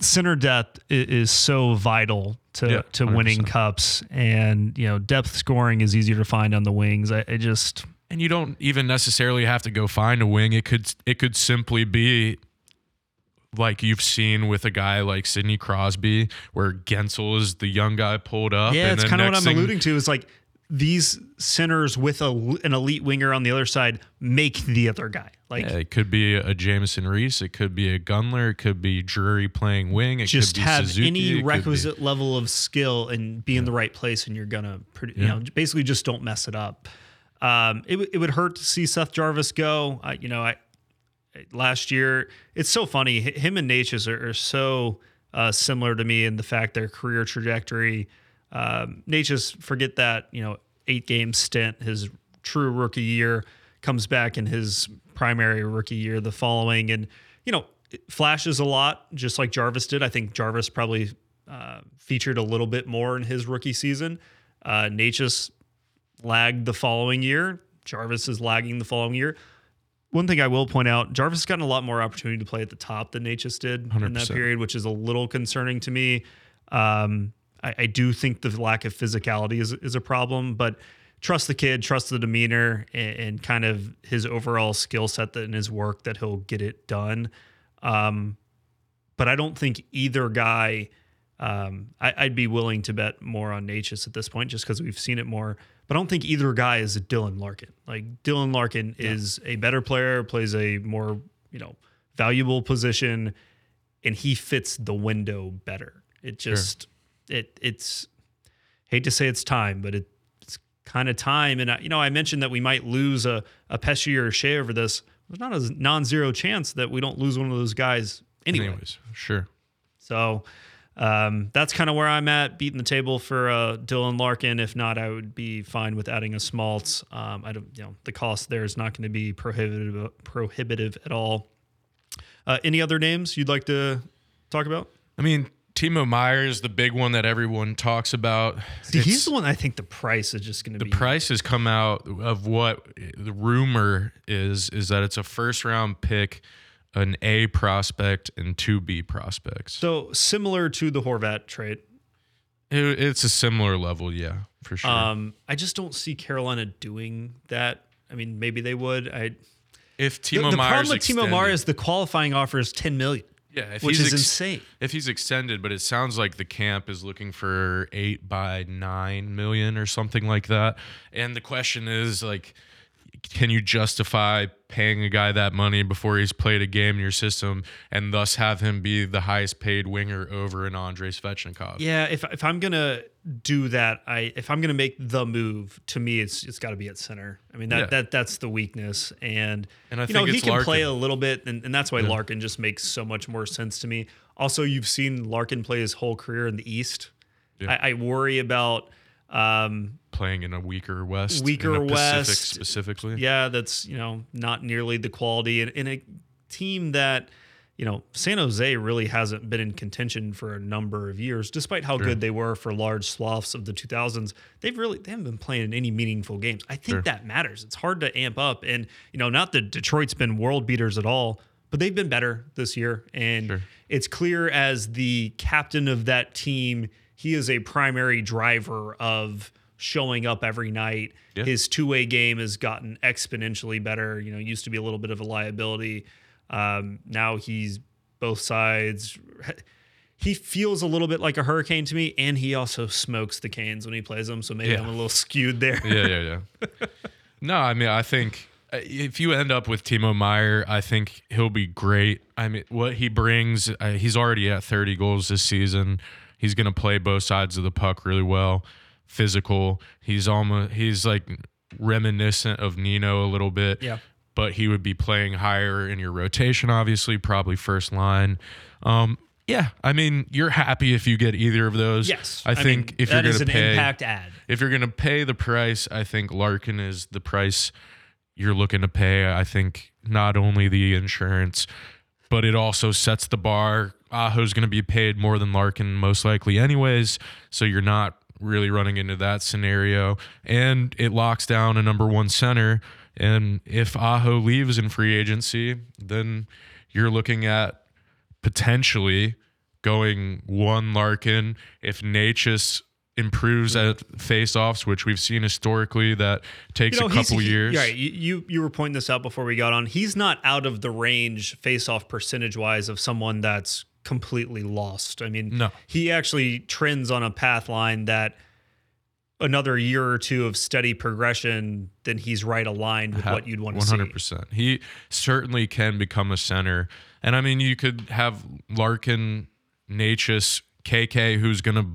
center depth i- is so vital to Yeah, to winning cups, and you know depth scoring is easier to find on the wings. I, I just and you don't even necessarily have to go find a wing. It could it could simply be like you've seen with a guy like Sidney Crosby, where Guentzel is the young guy pulled up. yeah, it's kind of what I'm thing- alluding to. Is like these centers with a, an elite winger on the other side make the other guy. Like Yeah, it could be a Jamieson Rees. It could be a Gunler. It could be Drury playing wing. It just could be have Suzuki, any requisite level of skill and be in the right place, and you're gonna, you know, basically just don't mess it up. Um, it, it would hurt to see Seth Jarvis go. I, you know, I last year it's so funny. Him and Necas are, are so uh, similar to me in the fact their career trajectory. Um, Necas, forget that you know eight game stint, his true rookie year comes back in his primary rookie year the following, and you know flashes a lot, just like Jarvis did. I think Jarvis probably uh, featured a little bit more in his rookie season. Uh, Necas lagged the following year. Jarvis is lagging the following year. One thing I will point out, Jarvis has gotten a lot more opportunity to play at the top than Necas did in that period, which is a little concerning to me. Um, I, I do think the lack of physicality is, is a problem, but trust the kid, trust the demeanor, and, and kind of his overall skill set that in his work that he'll get it done. Um, but I don't think either guy. Um, I, I'd be willing to bet more on Necas at this point, just because we've seen it more. But I don't think either guy is a Dylan Larkin. Like Dylan Larkin is a better player, plays a more you know valuable position, and he fits the window better. It just it it's hate to say it's time, but it, it's kind of time. And I, you know, I mentioned that we might lose a a Pesce or a Skjei over this. There's not a non-zero chance that we don't lose one of those guys anyway. Anyways, sure. So um, that's kind of where I'm at, beating the table for uh, Dylan Larkin. If not, I would be fine with adding a Schmaltz. Um, I don't, you know, the cost there is not going to be prohibitive prohibitive at all. Uh, any other names you'd like to talk about? I mean, Timo Meier is the big one that everyone talks about. See, he's the one I think the price is just going to the price has come out of what the rumor is is that it's a first round pick, an A prospect, and two B prospects. So similar to the Horvat trade. It- it's a similar level, yeah, for sure. Um, I just don't see Carolina doing that. I mean, maybe they would. I if the, Timo the Meier's problem with Timo Meier is the qualifying offer is ten million, yeah, if which he's is ex- insane. If he's extended, but it sounds like the camp is looking for eight by nine million or something like that. And the question is like, can you justify paying a guy that money before he's played a game in your system and thus have him be the highest paid winger over an Andrei Svechnikov? Yeah, if if I'm gonna do that, I if I'm gonna make the move, to me it's it's got to be at center. I mean that Yeah. that that's the weakness, and, And I you know he can play a little bit, and, and that's why Larkin just makes so much more sense to me. Also, you've seen Larkin play his whole career in the East. Yeah. I, I worry about. Um, Playing in a weaker West, Weaker in the Pacific West. specifically. yeah, that's you know not nearly the quality in, in a team that you know San Jose really hasn't been in contention for a number of years, despite how good they were for large swaths of the 2000s. They've really they haven't been playing in any meaningful games. I think Sure. that matters. It's hard to amp up, and you know not that Detroit's been world beaters at all, but they've been better this year, and Sure. it's clear as the captain of that team, he is a primary driver of showing up every night. Yeah. His two way game has gotten exponentially better. You know, used to be a little bit of a liability. Um, now he's both sides. He feels a little bit like a hurricane to me, and he also smokes the canes when he plays them. So maybe Yeah. I'm a little skewed there. yeah, yeah, yeah. no, I mean, I think uh, if you end up with Timo Meier, I think he'll be great. I mean, what he brings, uh, he's already at 30 goals this season. He's going to play both sides of the puck really well. Physical. He's almost he's like reminiscent of Nino a little bit. Yeah. But he would be playing higher in your rotation, obviously, probably first line. Um, yeah, I mean, you're happy if you get either of those. Yes, I, think mean, if you're going to an pay impact add. if you're going to pay the price, I think Larkin is the price you're looking to pay. I think not only the insurance, but it also sets the bar. Aho's going to be paid more than Larkin most likely, anyways. So you're not really running into that scenario. And it locks down a number one center. And if Aho leaves in free agency, then you're looking at potentially going one Larkin. If Necas improves mm-hmm. at face-offs, which we've seen historically, that takes a he's- couple he- years. Right. You, you you were pointing this out before we got on. He's not out of the range face off percentage wise of someone that's completely lost. I mean, No. he actually trends on a path line that another year or two of steady progression, then he's right aligned with what you'd want to see. 100%. He certainly can become a center. And I mean, you could have Larkin, Necas, KK, who's going to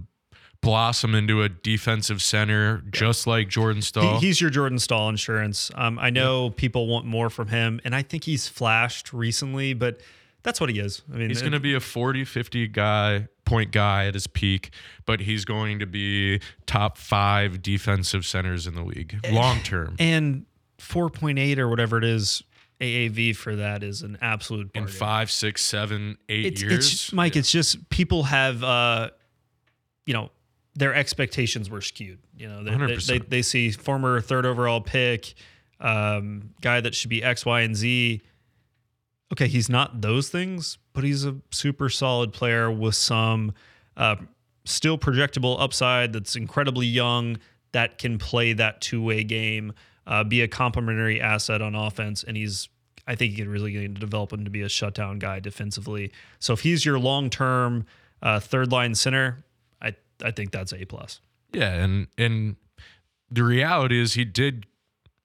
blossom into a defensive center, just like Jordan Staal. He, he's your Jordan Staal insurance. Um, I know people want more from him, and I think he's flashed recently, but that's what he is. I mean, He's going to be a 40, 50 guy, point guy at his peak, but he's going to be top five defensive centers in the league long term. and 4.8 or whatever it is AAV for that is an absolute In five, six, seven, eight it's, years. it's Mike. It's just people have, uh, you know, their expectations were skewed. You know, they, they, 100%. they, they see former third overall pick, um, guy that should be X, Y, and Z. Okay, he's not those things, but he's a super solid player with some uh, still projectable upside that's incredibly young that can play that two way game, uh, be a complementary asset on offense. And he's, I think, you can really develop him to be a shutdown guy defensively. So if he's your long term uh, third line center, I, I think that's A plus. Yeah, and and the reality is he did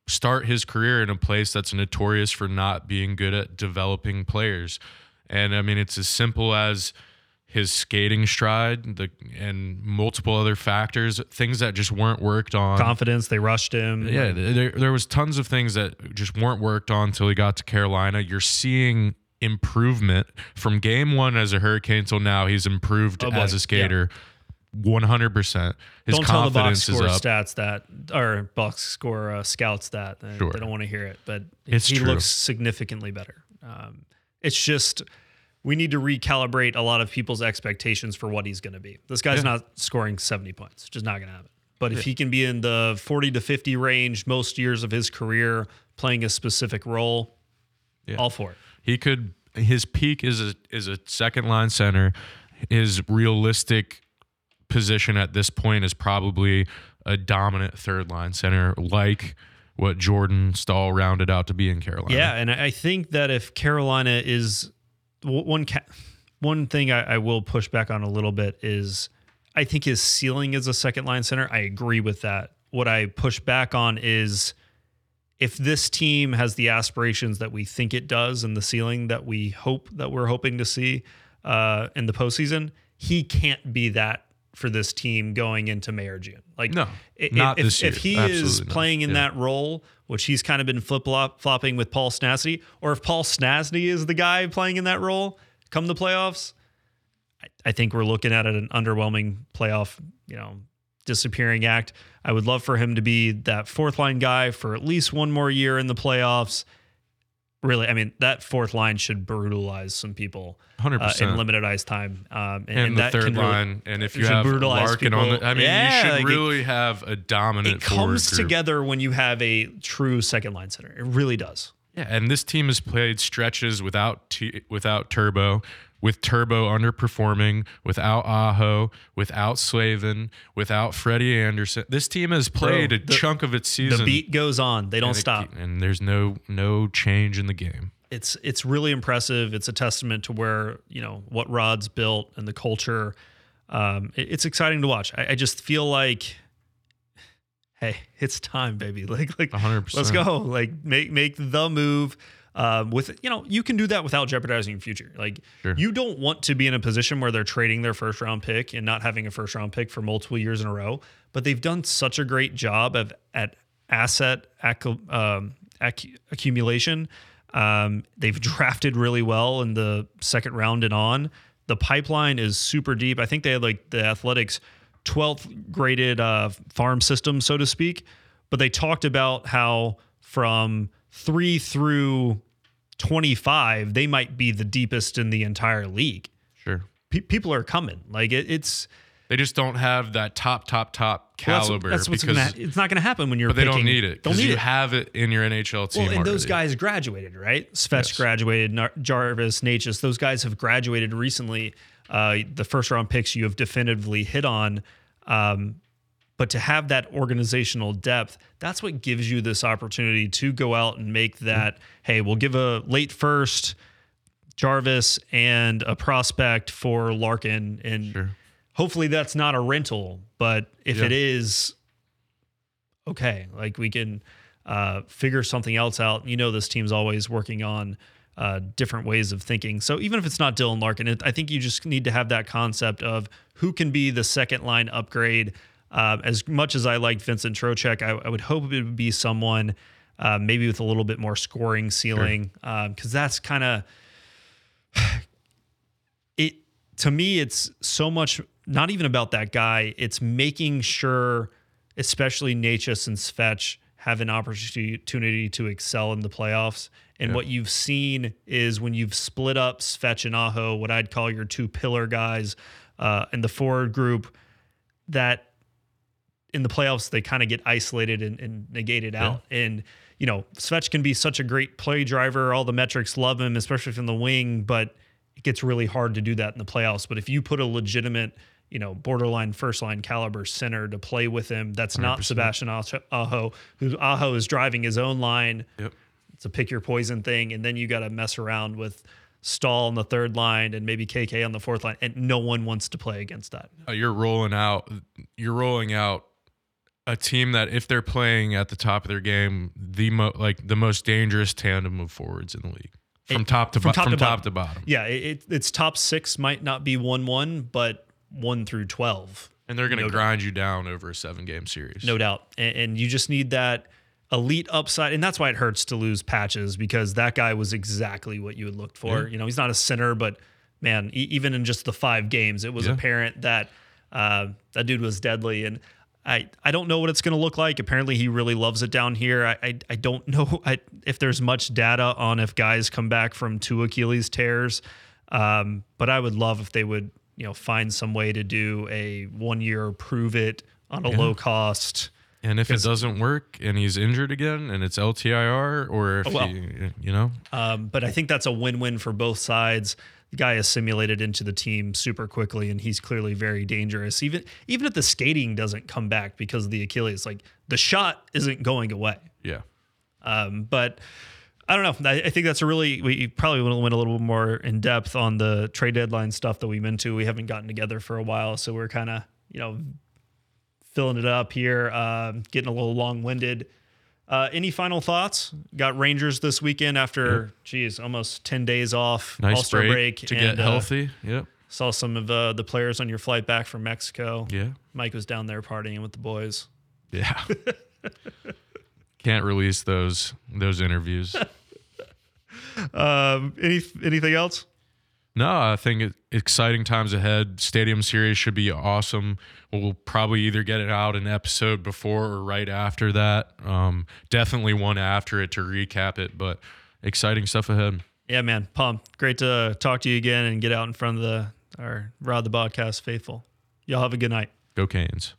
start his career in a place that's notorious for not being good at developing players. And I mean it's as simple as his skating stride, the and multiple other factors, things that just weren't worked on. Confidence, they rushed him. Yeah, there, there was tons of things that just weren't worked on until he got to Carolina. You're seeing improvement from game one as a Hurricane till now. He's improved Oh, as a skater, 100. percent His don't tell the box confidence is score stats that or box score uh, scouts that they, Sure. they don't want to hear it, but It's he true. looks significantly better. Um, it's just we need to recalibrate a lot of people's expectations for what he's going to be. This guy's Yeah. not scoring seventy points, just not going to happen. But if he can be in the forty to fifty range most years of his career, playing a specific role, Yeah. all for it. He could his peak is a is a second line center. His realistic position at this point is probably a dominant third line center, like what Jordan Staal rounded out to be in Carolina. Yeah, and I think that if Carolina is one one thing I, I will push back on a little bit is I think his ceiling is a second line center. I agree with that. What I push back on is if this team has the aspirations that we think it does and the ceiling that we hope that we're hoping to see uh, in the postseason, he can't be that for this team going into May or June. Like No, i- not if, this if year. he is not. playing in Yeah. that role, which he's kind of been flip flopping with Paul Stastny, or if Paul Stastny is the guy playing in that role come the playoffs, I, I think we're looking at an underwhelming playoff, you know, disappearing act. I would love for him to be that fourth line guy for at least one more year in the playoffs. Really, I mean, that fourth line should brutalize some people hundred uh, in limited ice time. Um, and, And, and the that third can really- line, and if you have Larkin on people. the, I mean, Yeah, you should like it- really have a dominant. it comes group. together when you have a true second line center. It really does. Yeah, and this team has played stretches without t- without Turbo, with Turbo underperforming, without Aho, without Slavin, without Freddie Andersen. This team has played a the- chunk of its season. The beat goes on. They don't and it- stop. and there's no no change in the game. It's it's really impressive. It's a testament to where you know what Rod's built and the culture. Um, it- it's exciting to watch. I, I just feel like, hey, it's time, baby. Like like 100%. let's go. Like make make the move. Um, with you know you can do that without jeopardizing your future. Like Sure. you don't want to be in a position where they're trading their first round pick and not having a first round pick for multiple years in a row. But they've done such a great job of at asset accu- um, accu- accumulation. Um, they've drafted really well in the second round and on. The pipeline is super deep. I think they had like the Athletic's 12th graded uh, farm system, so to speak. But they talked about how from three through 25, they might be the deepest in the entire league. Sure. Pe- people are coming. Like it, it's They just don't have that top, top, top well, that's- caliber That's, what's because, gonna. It's not going to happen when you're. but they don't need it Don't because need you it. have it in your NHL team. Well, and those guys graduated, right? Svech Yes. graduated, Jarvis, Necas. Those guys have graduated recently. Uh, the first round picks you have definitively hit on. Um, but to have that organizational depth, that's what gives you this opportunity to go out and make that. Hey, we'll give a late first, Jarvis, and a prospect for Larkin, and Sure. hopefully that's not a rental. But if Yeah. it is, okay, like we can uh, figure something else out. You know, this team's always working on uh, different ways of thinking. So even if it's not Dylan Larkin, it, I think you just need to have that concept of who can be the second line upgrade. Uh, as much as I like Vincent Trocheck, I, I would hope it would be someone uh, maybe with a little bit more scoring ceiling, because that's kind of it to me it's so much not even about that guy. It's making sure especially Necas and Svech have an opportunity to excel in the playoffs. And what you've seen is when you've split up Svech and Aho what I'd call your two pillar guys uh, in the forward group that in the playoffs they kind of get isolated and, and negated out. And you know, Svech can be such a great play driver. All the metrics love him, especially from the wing, but it gets really hard to do that in the playoffs. But if you put a legitimate, you know, borderline first line caliber center to play with him, that's not 100%. Sebastian Aho, who Aho is driving his own line. Yep. It's a pick your poison thing, and then you got to mess around with Staal on the third line and maybe KK on the fourth line, and no one wants to play against that. Uh, you're rolling out you're rolling out a team that if they're playing at the top of their game the mo- like the most dangerous tandem of forwards in the league from It- top to from bo- top from to top bottom. to bottom Yeah, it, it, its top six might not be one one, but one through twelve. and they're going to No doubt. grind you down over a seven game series no doubt. And, and you just need that elite upside, and that's why it hurts to lose patches because that guy was exactly what you had looked for. You know, he's not a center, but man, e- even in just the five games, it was Yeah. apparent that uh, that dude was deadly. And I, I don't know what it's going to look like. Apparently, he really loves it down here. I, I, I don't know I, if there's much data on if guys come back from two Achilles tears, um, but I would love if they would, you know, find some way to do a one year prove it on a low cost. and if it doesn't work and he's injured again and it's LTIR or if Oh, well. he, you know Um, but I think that's a win-win for both sides. Guy assimilated into the team super quickly, and he's clearly very dangerous. Even even if the skating doesn't come back because of the Achilles, like the shot isn't going away. yeah Um, but I don't know. I, I think that's a really we probably want to went a little bit more in depth on the trade deadline stuff that we've been to. We haven't gotten together for a while, so we're kind of you know filling it up here, um, getting a little long winded. Uh, any final thoughts? Got Rangers this weekend after, geez, almost ten days off, nice All-Star break, break, to and, get uh, healthy yep saw some of uh, the players on your flight back from Mexico. yeah Mike was down there partying with the boys. yeah can't release those those interviews Um, any anything else? No, I think exciting times ahead. Stadium series should be awesome. We'll probably either get it out an episode before or right after that. Um, definitely one after it to recap it, but exciting stuff ahead. Yeah, man, pumped. Great to talk to you again and get out in front of the our Rod the Podcast faithful. Y'all have a good night. Go Canes.